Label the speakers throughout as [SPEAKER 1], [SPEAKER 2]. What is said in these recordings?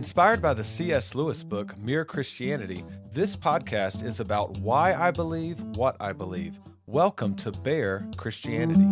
[SPEAKER 1] Inspired by the C.S. Lewis book, Mere Christianity, this podcast is about why I believe what I believe. Welcome to Bear Christianity.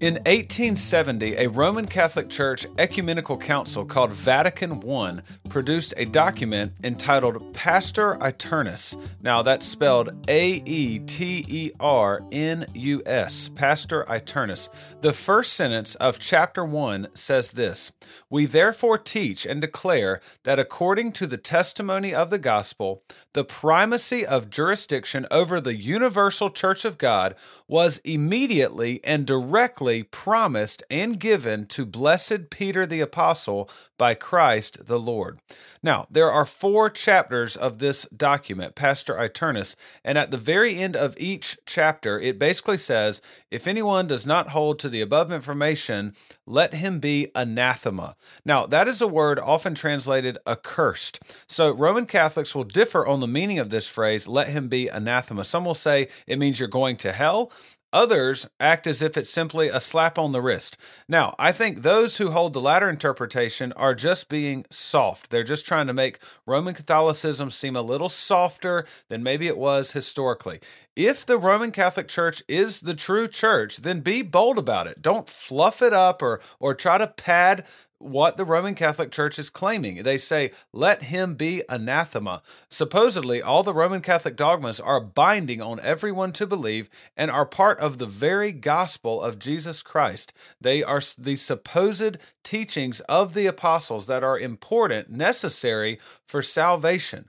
[SPEAKER 1] In 1870, a Roman Catholic Church ecumenical council called Vatican I produced a document entitled Pastor Aeternus. Now, that's spelled A E T E R N U S, Pastor Aeternus. The first sentence of chapter 1 says this We therefore teach and declare that according to the testimony of the gospel, the primacy of jurisdiction over the universal church of God was immediately and directly promised and given to blessed Peter the Apostle by Christ the Lord. Now, there are four chapters of this document, Pastor Aeternus, and at the very end of each chapter, it basically says if anyone does not hold to the above information, let him be anathema. Now, that is a word often translated accursed. So, Roman Catholics will differ on the meaning of this phrase, let him be anathema. Some will say it means you're going to hell. Others act as if it's simply a slap on the wrist. Now, I think those who hold the latter interpretation are just being soft. They're just trying to make Roman Catholicism seem a little softer than maybe it was historically. If the Roman Catholic Church is the true church, then be bold about it. Don't fluff it up or or try to pad what the Roman Catholic Church is claiming. They say, let him be anathema. Supposedly, all the Roman Catholic dogmas are binding on everyone to believe and are part of the very gospel of Jesus Christ. They are the supposed teachings of the apostles that are important, necessary for salvation.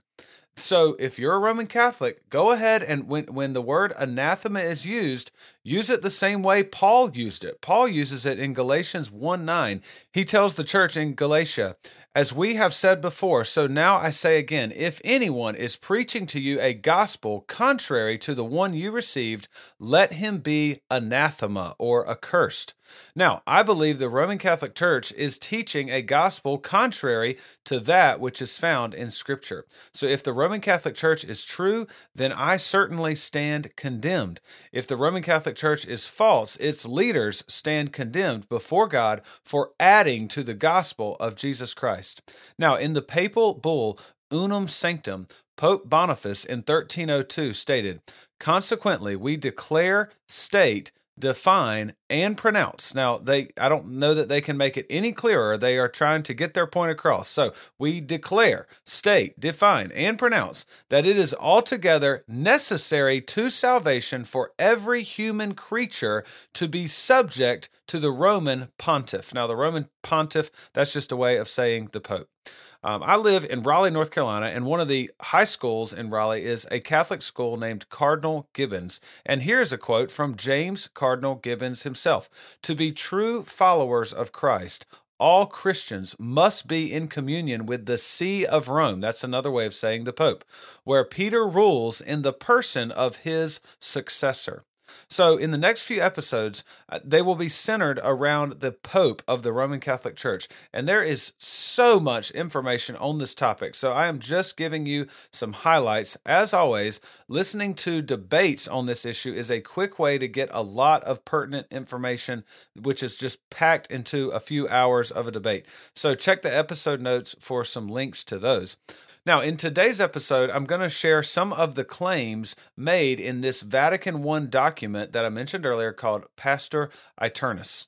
[SPEAKER 1] So if you're a Roman Catholic, go ahead and when when the word anathema is used, use it the same way Paul used it. Paul uses it in Galatians 1 9. He tells the church in Galatia, as we have said before, so now I say again if anyone is preaching to you a gospel contrary to the one you received, let him be anathema or accursed. Now, I believe the Roman Catholic Church is teaching a gospel contrary to that which is found in Scripture. So, if the Roman Catholic Church is true, then I certainly stand condemned. If the Roman Catholic Church is false, its leaders stand condemned before God for adding to the gospel of Jesus Christ. Now, in the papal bull Unam Sanctam, Pope Boniface in 1302 stated, Consequently, we declare, state, define and pronounce. Now they i don't know that they can make it any clearer. They are trying to get their point across. So we declare state define and pronounce that it is altogether necessary to salvation for every human creature to be subject to the roman pontiff. Now the roman pontiff that's just a way of saying the pope um, I live in Raleigh, North Carolina, and one of the high schools in Raleigh is a Catholic school named Cardinal Gibbons. And here's a quote from James Cardinal Gibbons himself To be true followers of Christ, all Christians must be in communion with the See of Rome. That's another way of saying the Pope, where Peter rules in the person of his successor. So, in the next few episodes, uh, they will be centered around the Pope of the Roman Catholic Church. And there is so much information on this topic. So, I am just giving you some highlights. As always, listening to debates on this issue is a quick way to get a lot of pertinent information, which is just packed into a few hours of a debate. So, check the episode notes for some links to those. Now, in today's episode, I'm going to share some of the claims made in this Vatican I document that I mentioned earlier called Pastor Aeternus.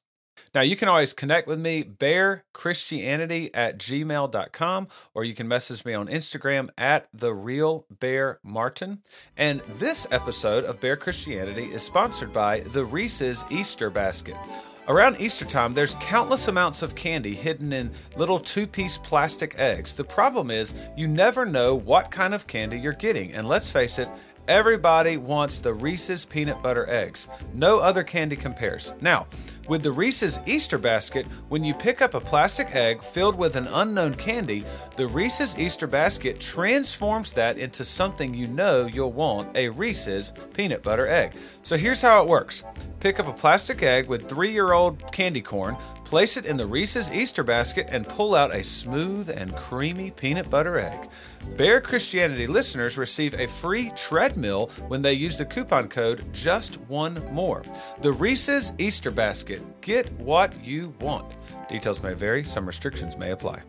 [SPEAKER 1] Now, you can always connect with me, barechristianity at gmail.com, or you can message me on Instagram at the real bear martin. And this episode of Bear Christianity is sponsored by the Reese's Easter Basket. Around Easter time, there's countless amounts of candy hidden in little two piece plastic eggs. The problem is, you never know what kind of candy you're getting. And let's face it, everybody wants the Reese's peanut butter eggs. No other candy compares. Now, with the Reese's Easter basket, when you pick up a plastic egg filled with an unknown candy, the Reese's Easter basket transforms that into something you know you'll want a Reese's peanut butter egg. So here's how it works pick up a plastic egg with three year old candy corn, place it in the Reese's Easter basket, and pull out a smooth and creamy peanut butter egg. Bear Christianity listeners receive a free treadmill when they use the coupon code just one more. The Reese's Easter basket. Get what you want. Details may vary, some restrictions may apply.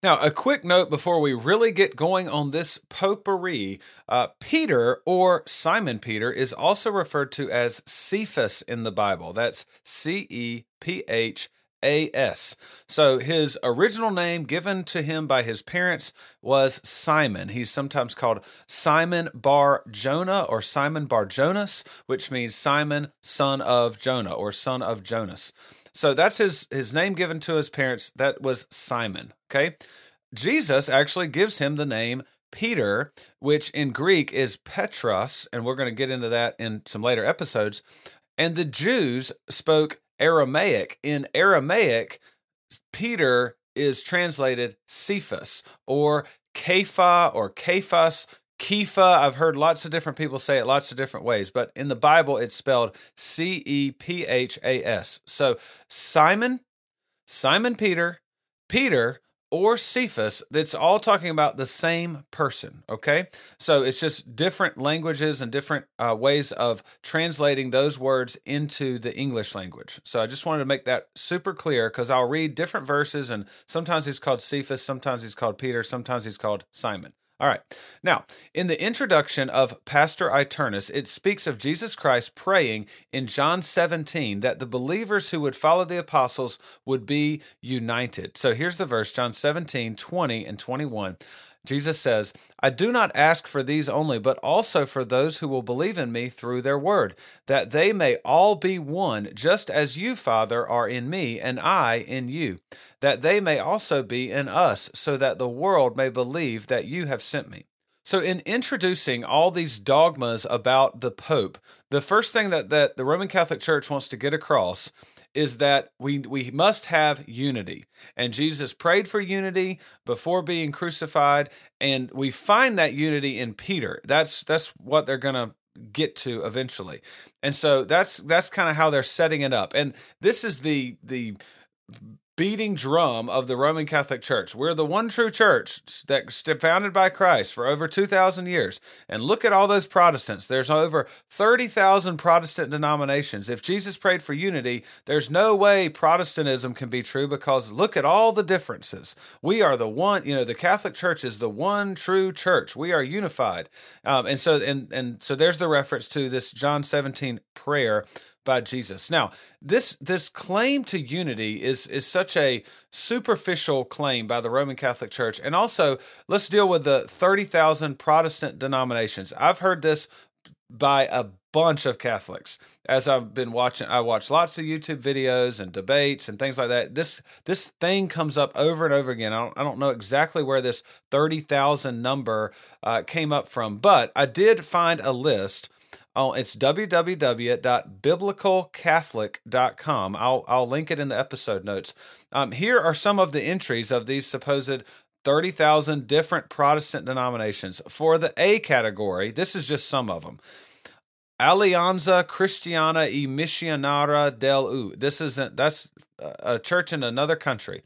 [SPEAKER 1] Now, a quick note before we really get going on this potpourri. Uh, Peter, or Simon Peter, is also referred to as Cephas in the Bible. That's C E P H A S. So his original name given to him by his parents was Simon. He's sometimes called Simon Bar Jonah or Simon Bar Jonas, which means Simon, son of Jonah or son of Jonas. So that's his his name given to his parents. That was Simon. Okay. Jesus actually gives him the name Peter, which in Greek is Petros, and we're going to get into that in some later episodes. And the Jews spoke Aramaic. In Aramaic, Peter is translated Cephas or Kepha or Kephas Kepha, I've heard lots of different people say it lots of different ways, but in the Bible it's spelled C E P H A S. So Simon, Simon Peter, Peter, or Cephas, that's all talking about the same person. Okay. So it's just different languages and different uh, ways of translating those words into the English language. So I just wanted to make that super clear because I'll read different verses, and sometimes he's called Cephas, sometimes he's called Peter, sometimes he's called Simon. All right. Now, in the introduction of Pastor Aeternus, it speaks of Jesus Christ praying in John 17 that the believers who would follow the apostles would be united. So here's the verse John 17, 20 and 21. Jesus says, I do not ask for these only, but also for those who will believe in me through their word, that they may all be one, just as you, Father, are in me, and I in you, that they may also be in us, so that the world may believe that you have sent me. So, in introducing all these dogmas about the Pope, the first thing that, that the Roman Catholic Church wants to get across is that we we must have unity. And Jesus prayed for unity before being crucified, and we find that unity in Peter. That's that's what they're going to get to eventually. And so that's that's kind of how they're setting it up. And this is the the beating drum of the Roman Catholic Church. We're the one true church that founded by Christ for over 2,000 years. And look at all those Protestants. There's over 30,000 Protestant denominations. If Jesus prayed for unity, there's no way Protestantism can be true because look at all the differences. We are the one, you know, the Catholic Church is the one true church. We are unified. Um, and so and and so there's the reference to this John 17 prayer by Jesus. Now, this this claim to unity is is such a superficial claim by the Roman Catholic Church. And also, let's deal with the 30,000 Protestant denominations. I've heard this by a bunch of Catholics. As I've been watching, I watch lots of YouTube videos and debates and things like that. This this thing comes up over and over again. I don't, I don't know exactly where this thirty thousand number uh, came up from, but I did find a list Oh, it's www.biblicalcatholic.com. I'll I'll link it in the episode notes. Um, here are some of the entries of these supposed 30,000 different Protestant denominations. For the A category, this is just some of them. Alianza Cristiana y Missionara del U. This isn't that's a church in another country.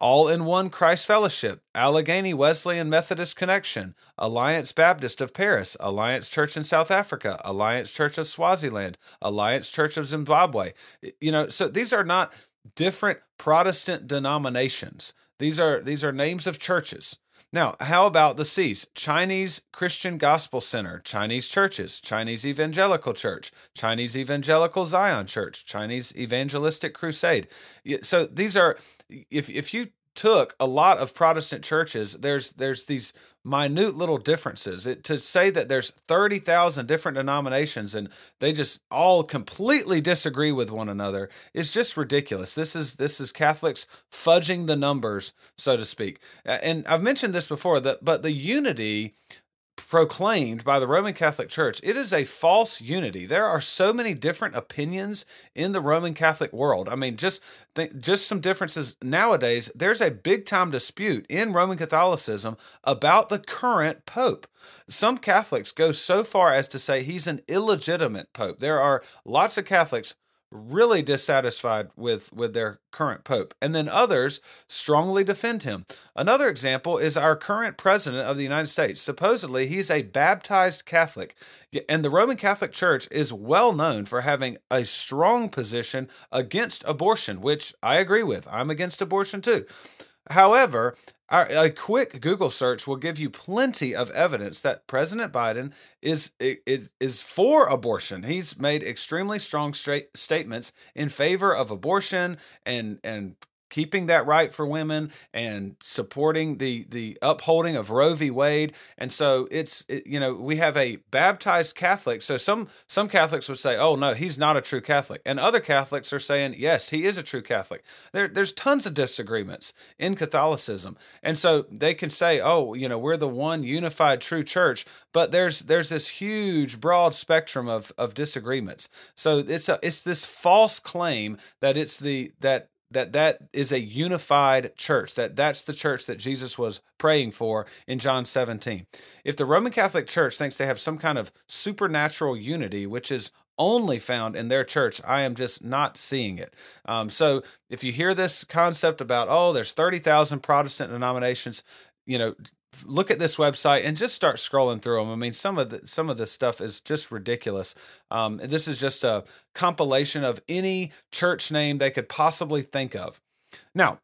[SPEAKER 1] All in One Christ Fellowship, Allegheny Wesleyan Methodist Connection, Alliance Baptist of Paris, Alliance Church in South Africa, Alliance Church of Swaziland, Alliance Church of Zimbabwe. You know, so these are not different Protestant denominations. These are these are names of churches. Now, how about the C's? Chinese Christian Gospel Center, Chinese churches, Chinese Evangelical Church, Chinese Evangelical Zion Church, Chinese Evangelistic Crusade. So these are, if if you took a lot of Protestant churches, there's there's these minute little differences. It, to say that there's 30,000 different denominations and they just all completely disagree with one another is just ridiculous. This is this is Catholics fudging the numbers, so to speak. And I've mentioned this before that but the unity proclaimed by the Roman Catholic Church, it is a false unity. There are so many different opinions in the Roman Catholic world. I mean, just th- just some differences nowadays. There's a big time dispute in Roman Catholicism about the current pope. Some Catholics go so far as to say he's an illegitimate pope. There are lots of Catholics really dissatisfied with with their current pope. And then others strongly defend him. Another example is our current president of the united states. Supposedly he's a baptized catholic. And the roman catholic church is well known for having a strong position against abortion which i agree with. I'm against abortion too However, a quick Google search will give you plenty of evidence that President Biden is is, is for abortion. He's made extremely strong statements in favor of abortion and and keeping that right for women and supporting the the upholding of Roe v. Wade. And so it's it, you know we have a baptized Catholic. So some some Catholics would say, "Oh no, he's not a true Catholic," and other Catholics are saying, "Yes, he is a true Catholic." There, there's tons of disagreements in Catholicism, and so they can say, "Oh, you know, we're the one unified true church," but there's there's this huge broad spectrum of of disagreements. So it's a it's this false claim that it's the that that that is a unified church that that's the church that jesus was praying for in john 17 if the roman catholic church thinks they have some kind of supernatural unity which is only found in their church i am just not seeing it. Um, so if you hear this concept about oh there's 30000 protestant denominations you know look at this website and just start scrolling through them. I mean, some of the some of this stuff is just ridiculous. Um, this is just a compilation of any church name they could possibly think of. Now,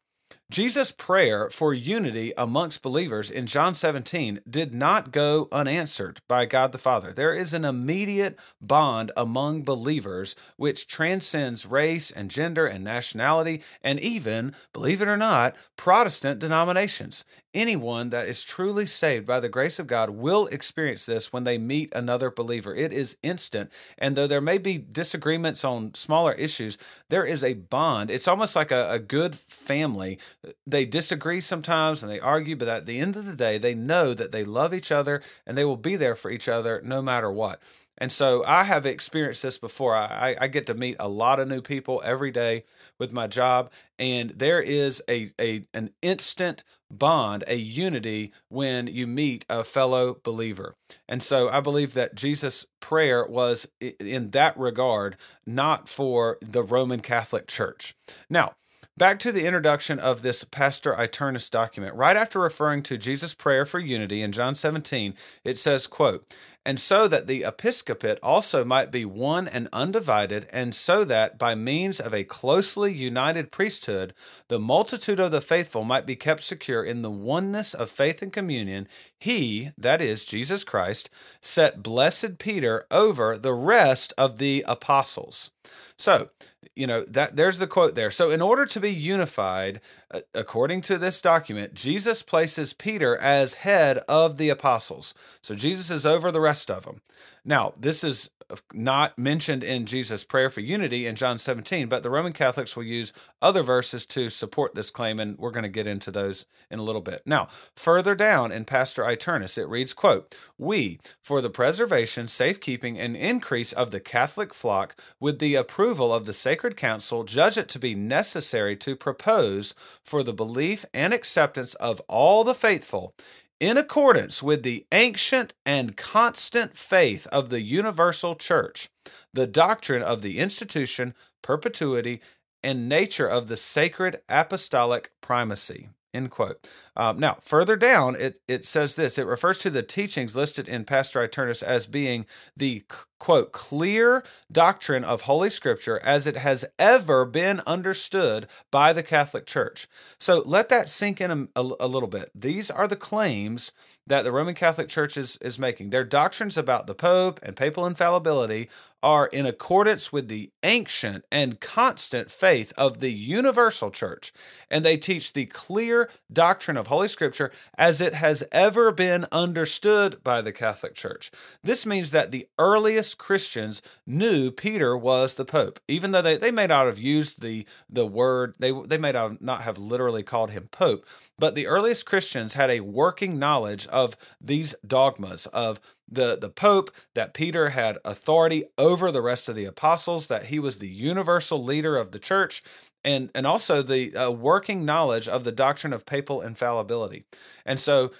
[SPEAKER 1] Jesus' prayer for unity amongst believers in John 17 did not go unanswered by God the Father. There is an immediate bond among believers which transcends race and gender and nationality and even, believe it or not, Protestant denominations. Anyone that is truly saved by the grace of God will experience this when they meet another believer. It is instant. And though there may be disagreements on smaller issues, there is a bond. It's almost like a, a good family. They disagree sometimes and they argue, but at the end of the day, they know that they love each other and they will be there for each other no matter what. And so I have experienced this before. I, I, get to meet a lot of new people every day with my job, and there is a, a an instant bond, a unity when you meet a fellow believer. And so I believe that Jesus' prayer was in that regard not for the Roman Catholic Church. Now, Back to the introduction of this Pastor Aeternus document. Right after referring to Jesus' prayer for unity in John 17, it says, quote, and so that the episcopate also might be one and undivided, and so that by means of a closely united priesthood, the multitude of the faithful might be kept secure in the oneness of faith and communion, he, that is, Jesus Christ, set blessed Peter over the rest of the apostles. So, you know that there's the quote there. So in order to be unified uh, according to this document jesus places peter as head of the apostles. So jesus is over the rest of them now this is not mentioned in Jesus' prayer for unity in John 17, but the Roman Catholics will use other verses to support this claim, and we're going to get into those in a little bit. Now, further down in Pastor Aeternus, it reads, quote, We, for the preservation, safekeeping, and increase of the Catholic flock, with the approval of the Sacred Council, judge it to be necessary to propose for the belief and acceptance of all the faithful in accordance with the ancient and constant faith of the universal church, the doctrine of the institution, perpetuity, and nature of the sacred apostolic primacy. End quote. Um, now, further down, it, it says this it refers to the teachings listed in Pastor Aeternus as being the quote, clear doctrine of Holy Scripture as it has ever been understood by the Catholic Church. So let that sink in a, a, a, little bit. These are the claims that the Roman Catholic Church is, is making. Their doctrines about the Pope and papal infallibility are in accordance with the ancient and constant faith of the universal church, and they teach the clear doctrine of Holy Scripture as it has ever been understood by the Catholic Church. This means that the earliest Christians knew Peter was the Pope, even though they, they may not have used the, the word, they, they may not have literally called him Pope, but the earliest Christians had a working knowledge of these dogmas of the, the Pope, that Peter had authority over the rest of the apostles, that he was the universal leader of the church, and, and also the uh, working knowledge of the doctrine of papal infallibility. And so,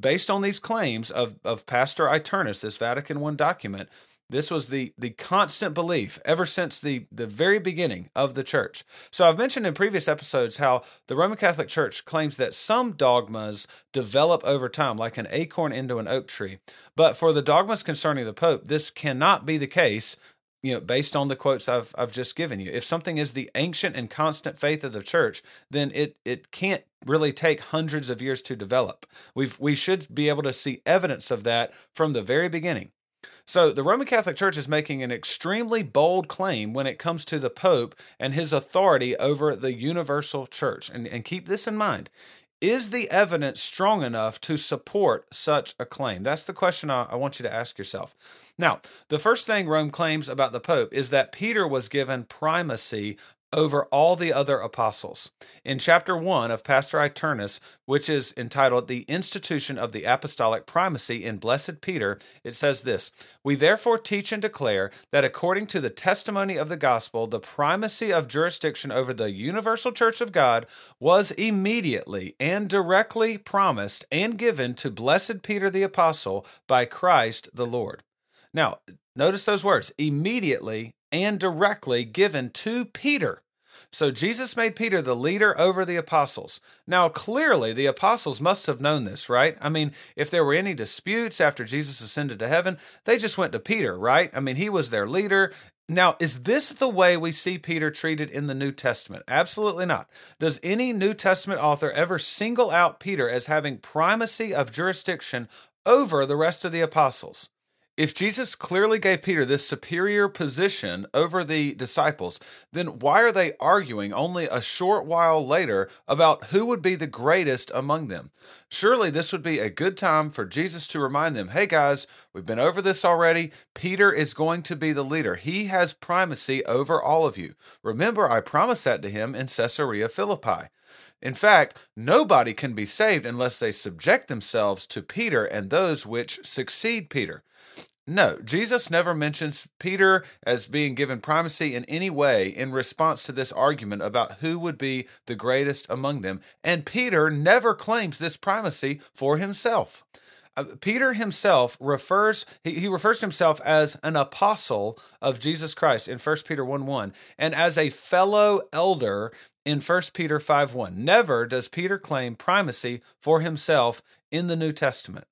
[SPEAKER 1] based on these claims of, of Pastor Aeternus, this Vatican I document, this was the, the constant belief ever since the, the very beginning of the church. So, I've mentioned in previous episodes how the Roman Catholic Church claims that some dogmas develop over time, like an acorn into an oak tree. But for the dogmas concerning the Pope, this cannot be the case. You know, based on the quotes I've I've just given you, if something is the ancient and constant faith of the church, then it it can't really take hundreds of years to develop. We've we should be able to see evidence of that from the very beginning. So, the Roman Catholic Church is making an extremely bold claim when it comes to the Pope and his authority over the universal church. And, and keep this in mind. Is the evidence strong enough to support such a claim? That's the question I, I want you to ask yourself. Now, the first thing Rome claims about the Pope is that Peter was given primacy over all the other apostles. In chapter 1 of Pastor Aeternus, which is entitled The Institution of the Apostolic Primacy in Blessed Peter, it says this We therefore teach and declare that according to the testimony of the gospel, the primacy of jurisdiction over the universal church of God was immediately and directly promised and given to Blessed Peter the Apostle by Christ the Lord. Now, notice those words immediately and directly given to Peter. So Jesus made Peter the leader over the apostles. Now, clearly, the apostles must have known this, right? I mean, if there were any disputes after Jesus ascended to heaven, they just went to Peter, right? I mean, he was their leader. Now, is this the way we see Peter treated in the New Testament? Absolutely not. Does any New Testament author ever single out Peter as having primacy of jurisdiction over the rest of the apostles? If Jesus clearly gave Peter this superior position over the disciples, then why are they arguing only a short while later about who would be the greatest among them? Surely this would be a good time for Jesus to remind them hey guys, we've been over this already. Peter is going to be the leader, he has primacy over all of you. Remember, I promised that to him in Caesarea Philippi. In fact, nobody can be saved unless they subject themselves to Peter and those which succeed Peter. No, Jesus never mentions Peter as being given primacy in any way in response to this argument about who would be the greatest among them. And Peter never claims this primacy for himself. Uh, Peter himself refers he, he refers to himself as an apostle of Jesus Christ in 1 Peter 1 1 and as a fellow elder in 1 Peter 5 1. Never does Peter claim primacy for himself in the New Testament.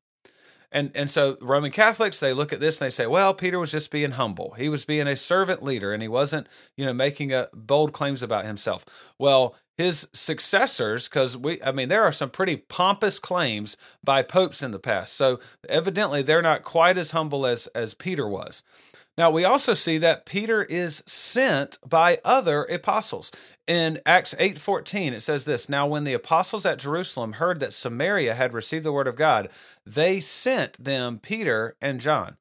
[SPEAKER 1] And and so Roman Catholics they look at this and they say, well, Peter was just being humble. He was being a servant leader and he wasn't, you know, making a bold claims about himself. Well, his successors because we I mean there are some pretty pompous claims by popes in the past. So evidently they're not quite as humble as as Peter was. Now, we also see that Peter is sent by other apostles. In Acts 8:14 it says this, "Now when the apostles at Jerusalem heard that Samaria had received the word of God, they sent them Peter and John."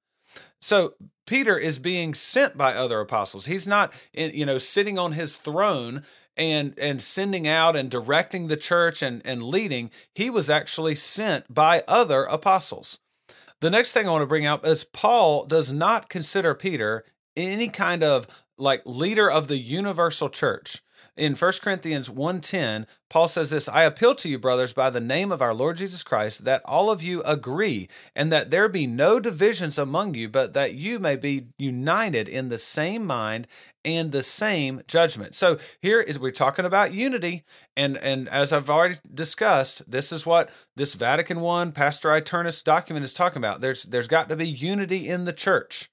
[SPEAKER 1] So, Peter is being sent by other apostles. He's not you know sitting on his throne and and sending out and directing the church and and leading. He was actually sent by other apostles. The next thing I want to bring up is Paul does not consider Peter any kind of like leader of the universal church. In 1 Corinthians 1:10, Paul says this, I appeal to you brothers by the name of our Lord Jesus Christ that all of you agree and that there be no divisions among you but that you may be united in the same mind and the same judgment. So here is we're talking about unity and and as I've already discussed, this is what this Vatican I Pastor Aeternus document is talking about. There's there's got to be unity in the church.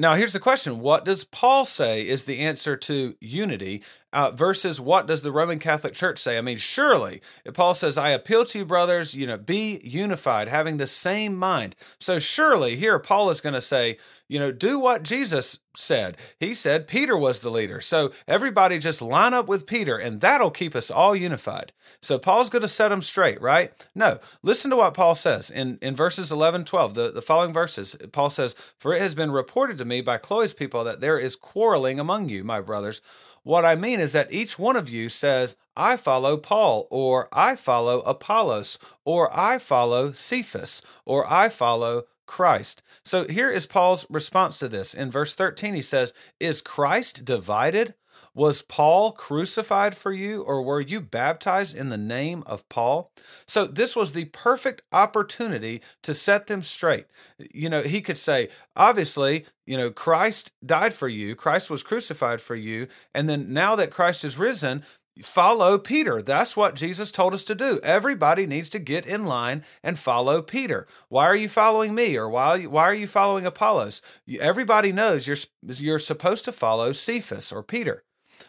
[SPEAKER 1] Now, here's the question What does Paul say is the answer to unity? Uh, versus what does the Roman Catholic Church say? I mean, surely Paul says, "I appeal to you, brothers, you know, be unified, having the same mind." So surely here Paul is going to say, you know, do what Jesus said. He said Peter was the leader. So everybody just line up with Peter and that'll keep us all unified. So Paul's going to set them straight, right? No, listen to what Paul says in, in verses 11, 12, the, the following verses. Paul says, For it has been reported to me by Chloe's people that there is quarreling among you, my brothers. What I mean is that each one of you says, I follow Paul, or I follow Apollos, or I follow Cephas, or I follow Christ. So here is Paul's response to this. In verse 13, he says, Is Christ divided? Was Paul crucified for you, or were you baptized in the name of Paul? So, this was the perfect opportunity to set them straight. You know, he could say, obviously, you know, Christ died for you, Christ was crucified for you, and then now that Christ is risen, follow Peter. That's what Jesus told us to do. Everybody needs to get in line and follow Peter. Why are you following me or why why are you following Apollos? Everybody knows you're you're supposed to follow Cephas or Peter.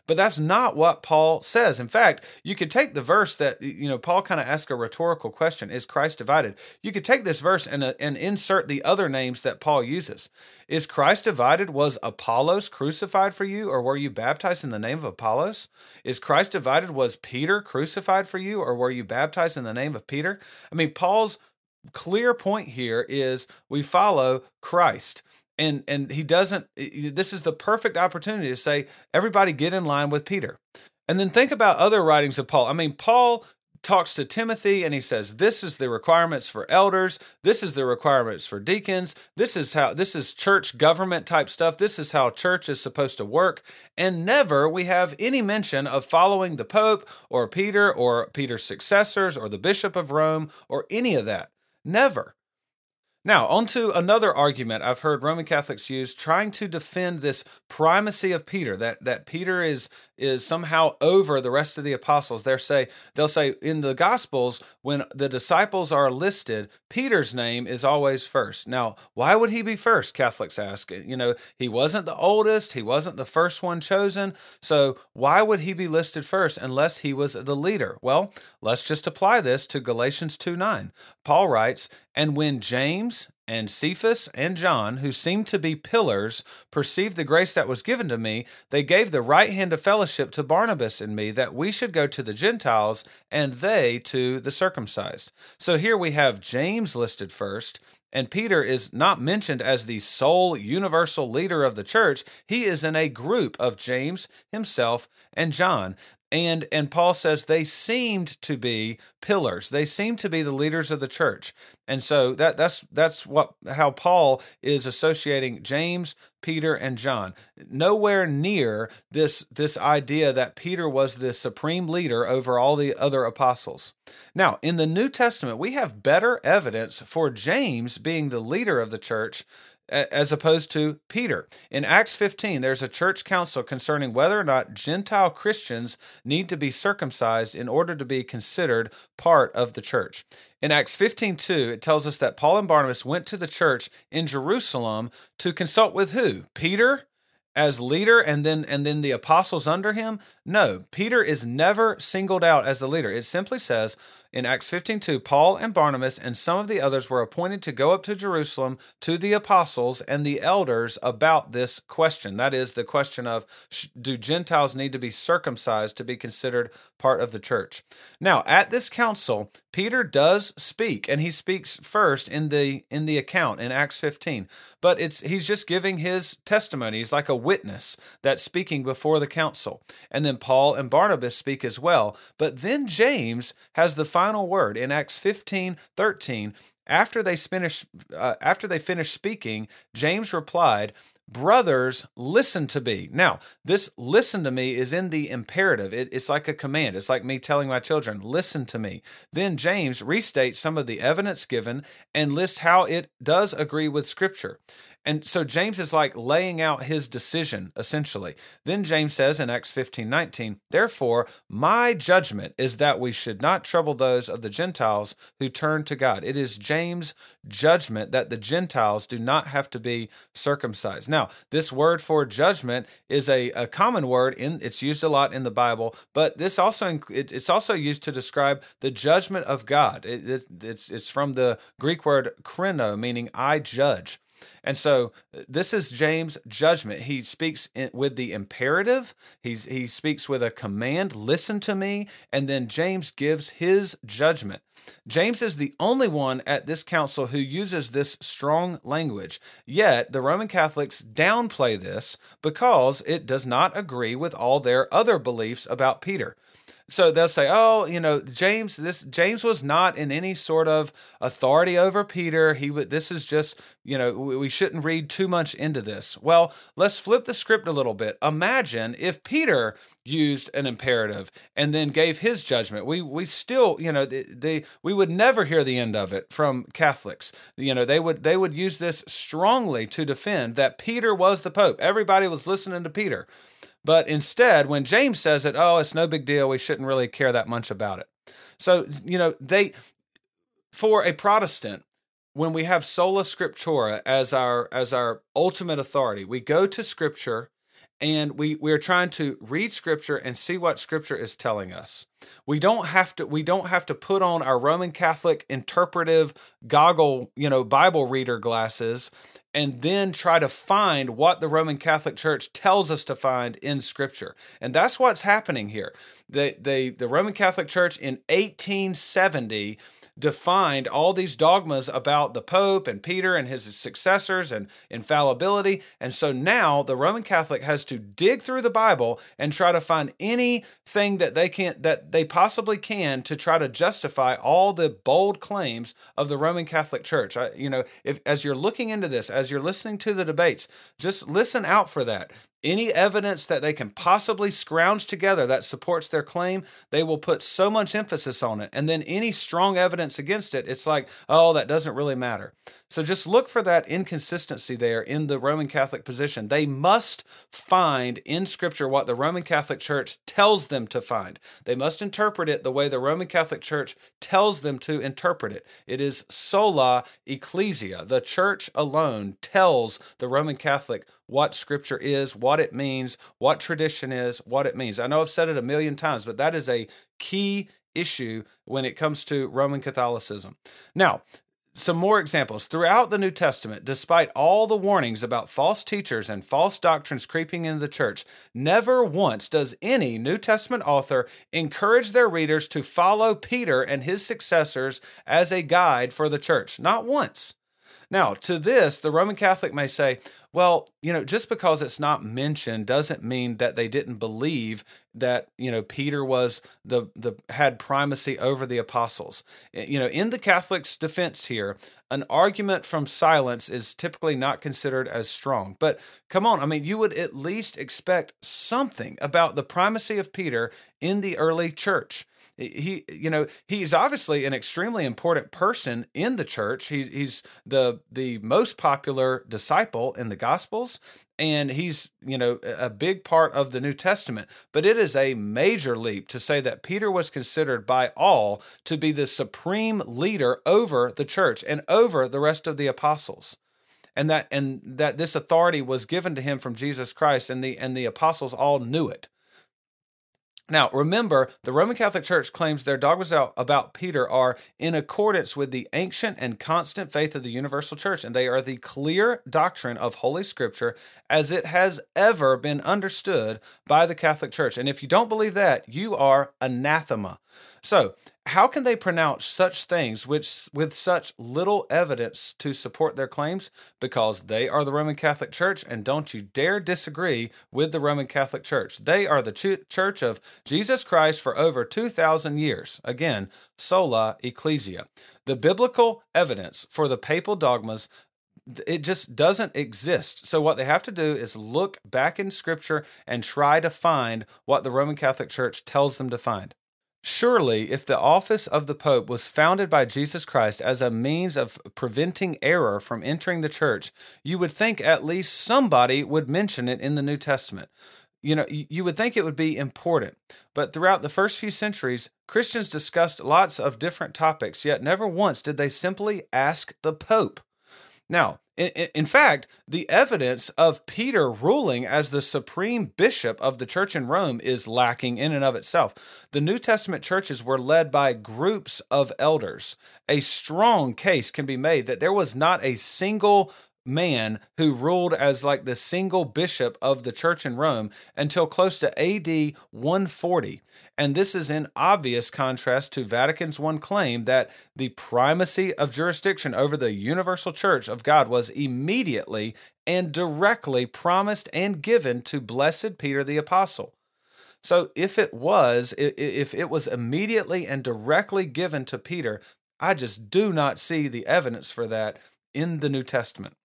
[SPEAKER 1] But that's not what Paul says. In fact, you could take the verse that, you know, Paul kind of asks a rhetorical question Is Christ divided? You could take this verse and, uh, and insert the other names that Paul uses. Is Christ divided? Was Apollos crucified for you, or were you baptized in the name of Apollos? Is Christ divided? Was Peter crucified for you, or were you baptized in the name of Peter? I mean, Paul's clear point here is we follow Christ and and he doesn't this is the perfect opportunity to say everybody get in line with peter. And then think about other writings of paul. I mean paul talks to timothy and he says this is the requirements for elders. This is the requirements for deacons. This is how this is church government type stuff. This is how church is supposed to work. And never we have any mention of following the pope or peter or peter's successors or the bishop of rome or any of that. Never now, on to another argument I've heard Roman Catholics use trying to defend this primacy of Peter, that, that Peter is, is somehow over the rest of the apostles. They'll say, they'll say in the Gospels, when the disciples are listed, Peter's name is always first. Now, why would he be first? Catholics ask. You know, he wasn't the oldest, he wasn't the first one chosen. So, why would he be listed first unless he was the leader? Well, let's just apply this to Galatians 2 9. Paul writes, And when James and Cephas and John, who seemed to be pillars, perceived the grace that was given to me, they gave the right hand of fellowship to Barnabas and me that we should go to the Gentiles and they to the circumcised. So here we have James listed first, and Peter is not mentioned as the sole universal leader of the church. He is in a group of James himself and John and and Paul says they seemed to be pillars. They seemed to be the leaders of the church. And so that that's that's what how Paul is associating James, Peter and John. Nowhere near this this idea that Peter was the supreme leader over all the other apostles. Now, in the New Testament, we have better evidence for James being the leader of the church as opposed to Peter. In Acts 15, there's a church council concerning whether or not Gentile Christians need to be circumcised in order to be considered part of the church. In Acts 15:2, it tells us that Paul and Barnabas went to the church in Jerusalem to consult with who? Peter as leader and then and then the apostles under him? No, Peter is never singled out as the leader. It simply says in Acts 15:2, Paul and Barnabas and some of the others were appointed to go up to Jerusalem to the apostles and the elders about this question. That is the question of do Gentiles need to be circumcised to be considered part of the church? Now, at this council, Peter does speak and he speaks first in the in the account in Acts 15. But it's he's just giving his testimony. He's like a witness that's speaking before the council. And then Paul and Barnabas speak as well. But then James has the final word in Acts 15 13. After they finish, uh, after they finished speaking, James replied, Brothers, listen to me. Now, this listen to me is in the imperative. It, it's like a command. It's like me telling my children, listen to me. Then James restates some of the evidence given and lists how it does agree with Scripture. And so James is like laying out his decision, essentially. Then James says in Acts 15 19, Therefore, my judgment is that we should not trouble those of the Gentiles who turn to God. It is James judgment that the Gentiles do not have to be circumcised. Now, this word for judgment is a, a common word in it's used a lot in the Bible, but this also it, it's also used to describe the judgment of God. It, it, it's it's from the Greek word krino, meaning I judge. And so uh, this is James' judgment. He speaks in, with the imperative, He's, he speaks with a command, listen to me, and then James gives his judgment. James is the only one at this council who uses this strong language. Yet the Roman Catholics downplay this because it does not agree with all their other beliefs about Peter so they'll say, "Oh, you know, James. This James was not in any sort of authority over Peter. He would. This is just, you know, we, we shouldn't read too much into this." Well, let's flip the script a little bit. Imagine if Peter used an imperative and then gave his judgment. We we still, you know, they, they we would never hear the end of it from Catholics. You know, they would they would use this strongly to defend that Peter was the Pope. Everybody was listening to Peter. But instead, when James says it, oh, it's no big deal. We shouldn't really care that much about it. So, you know, they, for a Protestant, when we have sola scriptura as our as our ultimate authority, we go to scripture and we we're trying to read scripture and see what scripture is telling us we don't have to we don't have to put on our roman catholic interpretive goggle you know bible reader glasses and then try to find what the roman catholic church tells us to find in scripture. And that's what's happening here. The the, the roman catholic church in 1870 defined all these dogmas about the Pope and Peter and his successors and infallibility. And so now the Roman Catholic has to dig through the Bible and try to find anything that they can that they possibly can to try to justify all the bold claims of the Roman Catholic Church. I, you know, if as you're looking into this, as you're listening to the debates, just listen out for that any evidence that they can possibly scrounge together that supports their claim, they will put so much emphasis on it. And then any strong evidence against it, it's like, oh, that doesn't really matter. So just look for that inconsistency there in the Roman Catholic position. They must find in Scripture what the Roman Catholic Church tells them to find. They must interpret it the way the Roman Catholic Church tells them to interpret it. It is sola ecclesia. The church alone tells the Roman Catholic what Scripture is, what it means, what tradition is, what it means. I know I've said it a million times, but that is a key issue when it comes to Roman Catholicism. Now, some more examples. Throughout the New Testament, despite all the warnings about false teachers and false doctrines creeping into the church, never once does any New Testament author encourage their readers to follow Peter and his successors as a guide for the church. Not once. Now, to this, the Roman Catholic may say, well, you know, just because it's not mentioned doesn't mean that they didn't believe that, you know, Peter was the the had primacy over the apostles. Eh, you know, in the Catholic's defense here, an argument from silence is typically not considered as strong. But come on, I mean, you would at least expect something about the primacy of Peter in the early church he you know he's obviously an extremely important person in the church he, he's the the most popular disciple in the gospels and he's you know a big part of the new testament. But it is a major leap to say that peter was considered by all to be the supreme leader over the church and over the rest of the apostles. And that and that this authority was given to him from jesus christ and the and the apostles all knew it now, remember, the Roman Catholic Church claims their dogmas about Peter are in accordance with the ancient and constant faith of the universal church, and they are the clear doctrine of Holy Scripture as it has ever been understood by the Catholic Church. And if you don't believe that, you are anathema. So, how can they pronounce such things which with such little evidence to support their claims? Because they are the Roman Catholic Church, and don't you dare disagree with the Roman Catholic Church. They are the ch- Church of Jesus Christ for over 2,000 years. Again, sola ecclesia. The biblical evidence for the papal dogmas it just doesn't exist. So, what they have to do is look back in Scripture and try to find what the Roman Catholic Church tells them to find. Surely, if the office of the Pope was founded by Jesus Christ as a means of preventing error from entering the church, you would think at least somebody would mention it in the New Testament. you know, you would think it would be important. But throughout the first few centuries, Christians discussed lots of different topics, yet never once did they simply ask the Pope. Now, in, fact, the evidence of Peter ruling as the supreme bishop of the church in Rome is lacking in and of itself. The New Testament churches were led by groups of elders. A strong case can be made that there was not a single man who ruled as like the single bishop of the church in Rome until close to AD 140. And this is in obvious contrast to Vatican's one claim that the primacy of jurisdiction over the universal church of God was immediately and directly promised and given to blessed Peter the apostle. So if it was if it was immediately and directly given to Peter, I just do not see the evidence for that in the New Testament.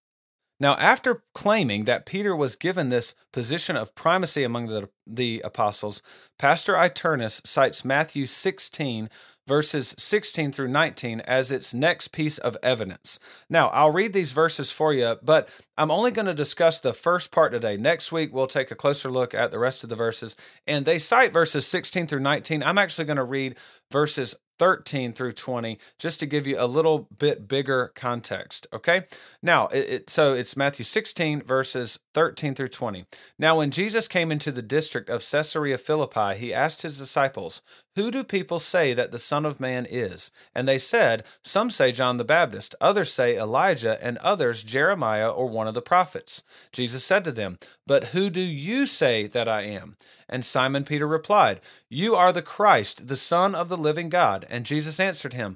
[SPEAKER 1] Now, after claiming that Peter was given this position of primacy among the, the apostles, Pastor Iternus cites Matthew 16, verses 16 through 19 as its next piece of evidence. Now, I'll read these verses for you, but I'm only going to discuss the first part today. Next week, we'll take a closer look at the rest of the verses. And they cite verses 16 through 19. I'm actually going to read verses 13 through 20 just to give you a little bit bigger context okay? Now it, it, so it's matthew 16 verses 13 through 20 now when jesus came into the district of caesarea philippi he asked his disciples who do people say that the son of man is? And they said some say john the baptist others say elijah and others jeremiah or one of the prophets. Jesus said to them but who do you say that i am? And Simon Peter replied, You are the Christ, the Son of the living God. And Jesus answered him,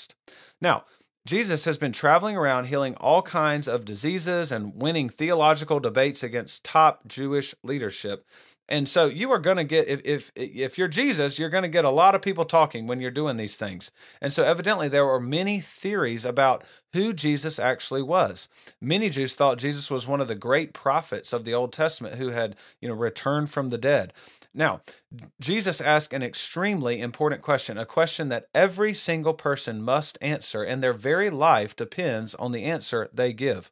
[SPEAKER 1] Now, Jesus has been traveling around healing all kinds of diseases and winning theological debates against top Jewish leadership. And so you are going to get if if if you're Jesus, you're going to get a lot of people talking when you're doing these things. And so evidently there were many theories about who Jesus actually was. Many Jews thought Jesus was one of the great prophets of the Old Testament who had, you know, returned from the dead. Now, Jesus asked an extremely important question, a question that every single person must answer, and their very life depends on the answer they give.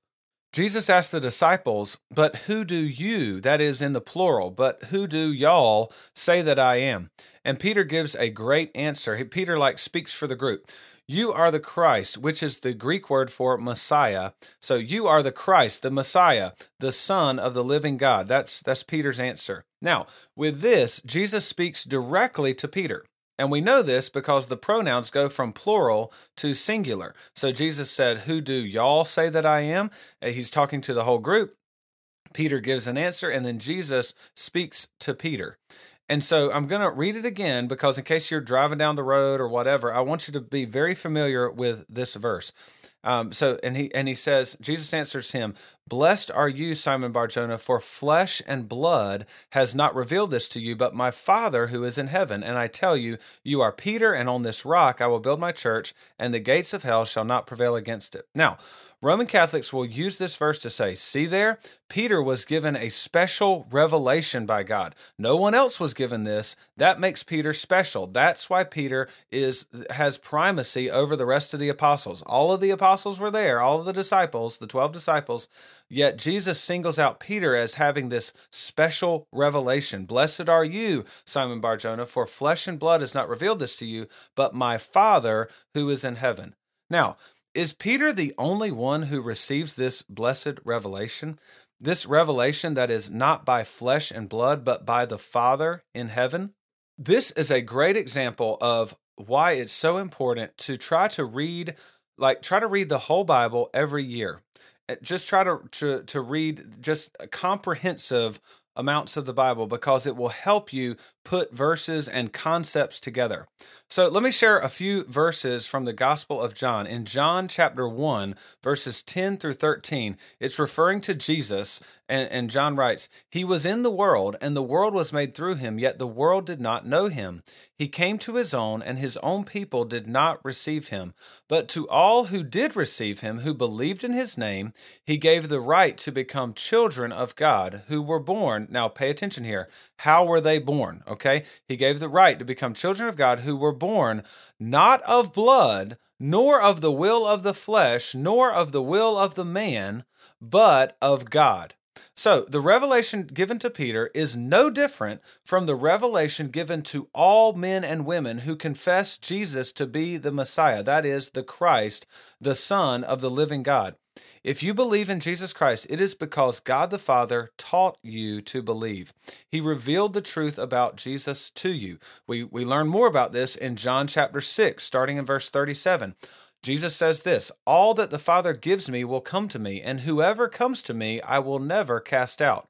[SPEAKER 1] Jesus asked the disciples, But who do you, that is in the plural, but who do y'all say that I am? And Peter gives a great answer. Peter, like, speaks for the group. You are the Christ, which is the Greek word for Messiah. So you are the Christ, the Messiah, the Son of the living God. That's that's Peter's answer. Now, with this, Jesus speaks directly to Peter. And we know this because the pronouns go from plural to singular. So Jesus said, Who do y'all say that I am? He's talking to the whole group. Peter gives an answer, and then Jesus speaks to Peter. And so I'm going to read it again because, in case you're driving down the road or whatever, I want you to be very familiar with this verse. Um, so, and he and he says, Jesus answers him, "Blessed are you, Simon Barjona, for flesh and blood has not revealed this to you, but my Father who is in heaven. And I tell you, you are Peter, and on this rock I will build my church, and the gates of hell shall not prevail against it." Now. Roman Catholics will use this verse to say, see there, Peter was given a special revelation by God. No one else was given this. That makes Peter special. That's why Peter is has primacy over the rest of the apostles. All of the apostles were there, all of the disciples, the 12 disciples, yet Jesus singles out Peter as having this special revelation. Blessed are you, Simon Barjona, for flesh and blood has not revealed this to you, but my Father who is in heaven. Now, is Peter the only one who receives this blessed revelation? This revelation that is not by flesh and blood, but by the Father in heaven? This is a great example of why it's so important to try to read, like, try to read the whole Bible every year. Just try to, to, to read just a comprehensive amounts of the Bible because it will help you put verses and concepts together. So let me share a few verses from the Gospel of John. In John chapter 1, verses 10 through 13, it's referring to Jesus, and, and John writes, He was in the world, and the world was made through him, yet the world did not know him. He came to his own, and his own people did not receive him. But to all who did receive him, who believed in his name, he gave the right to become children of God, who were born. Now pay attention here. How were they born? Okay. He gave the right to become children of God, who were born not of blood, nor of the will of the flesh, nor of the will of the man, but of God. So, the revelation given to Peter is no different from the revelation given to all men and women who confess Jesus to be the Messiah, that is, the Christ, the Son of the living God. If you believe in Jesus Christ, it is because God the Father taught you to believe. He revealed the truth about Jesus to you. We, we learn more about this in John chapter 6, starting in verse 37. Jesus says this All that the Father gives me will come to me, and whoever comes to me I will never cast out.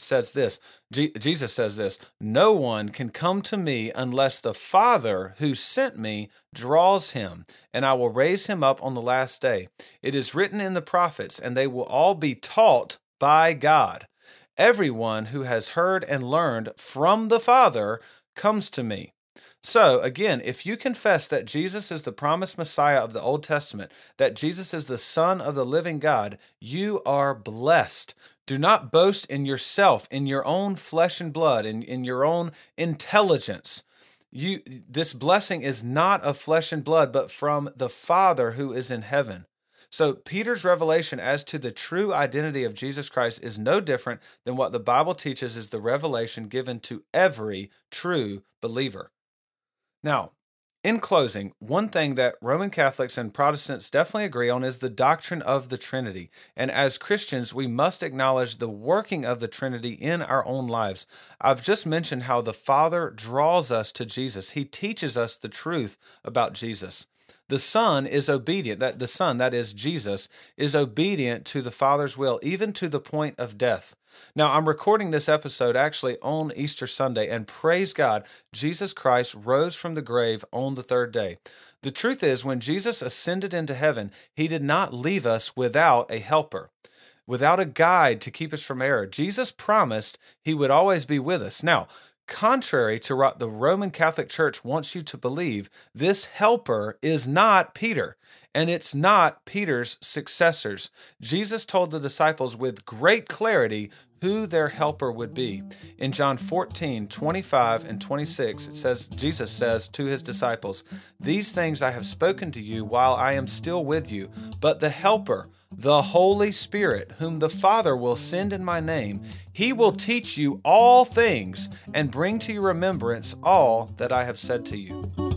[SPEAKER 1] says this Jesus says this No one can come to me unless the Father who sent me draws him, and I will raise him up on the last day. It is written in the prophets, and they will all be taught by God. Everyone who has heard and learned from the Father comes to me. So, again, if you confess that Jesus is the promised Messiah of the Old Testament, that Jesus is the Son of the living God, you are blessed. Do not boast in yourself, in your own flesh and blood, in, in your own intelligence. You, this blessing is not of flesh and blood, but from the Father who is in heaven. So, Peter's revelation as to the true identity of Jesus Christ is no different than what the Bible teaches is the revelation given to every true believer. Now, in closing, one thing that Roman Catholics and Protestants definitely agree on is the doctrine of the Trinity. And as Christians, we must acknowledge the working of the Trinity in our own lives. I've just mentioned how the Father draws us to Jesus, He teaches us the truth about Jesus. The Son is obedient, that the Son, that is Jesus, is obedient to the Father's will, even to the point of death. Now, I'm recording this episode actually on Easter Sunday, and praise God, Jesus Christ rose from the grave on the third day. The truth is, when Jesus ascended into heaven, he did not leave us without a helper, without a guide to keep us from error. Jesus promised he would always be with us. Now, contrary to what the Roman Catholic Church wants you to believe, this helper is not Peter and it's not Peter's successors. Jesus told the disciples with great clarity who their helper would be. In John 14, 25 and 26, it says, Jesus says to his disciples, These things I have spoken to you while I am still with you, but the helper, the Holy Spirit, whom the Father will send in my name, he will teach you all things and bring to your remembrance all that I have said to you.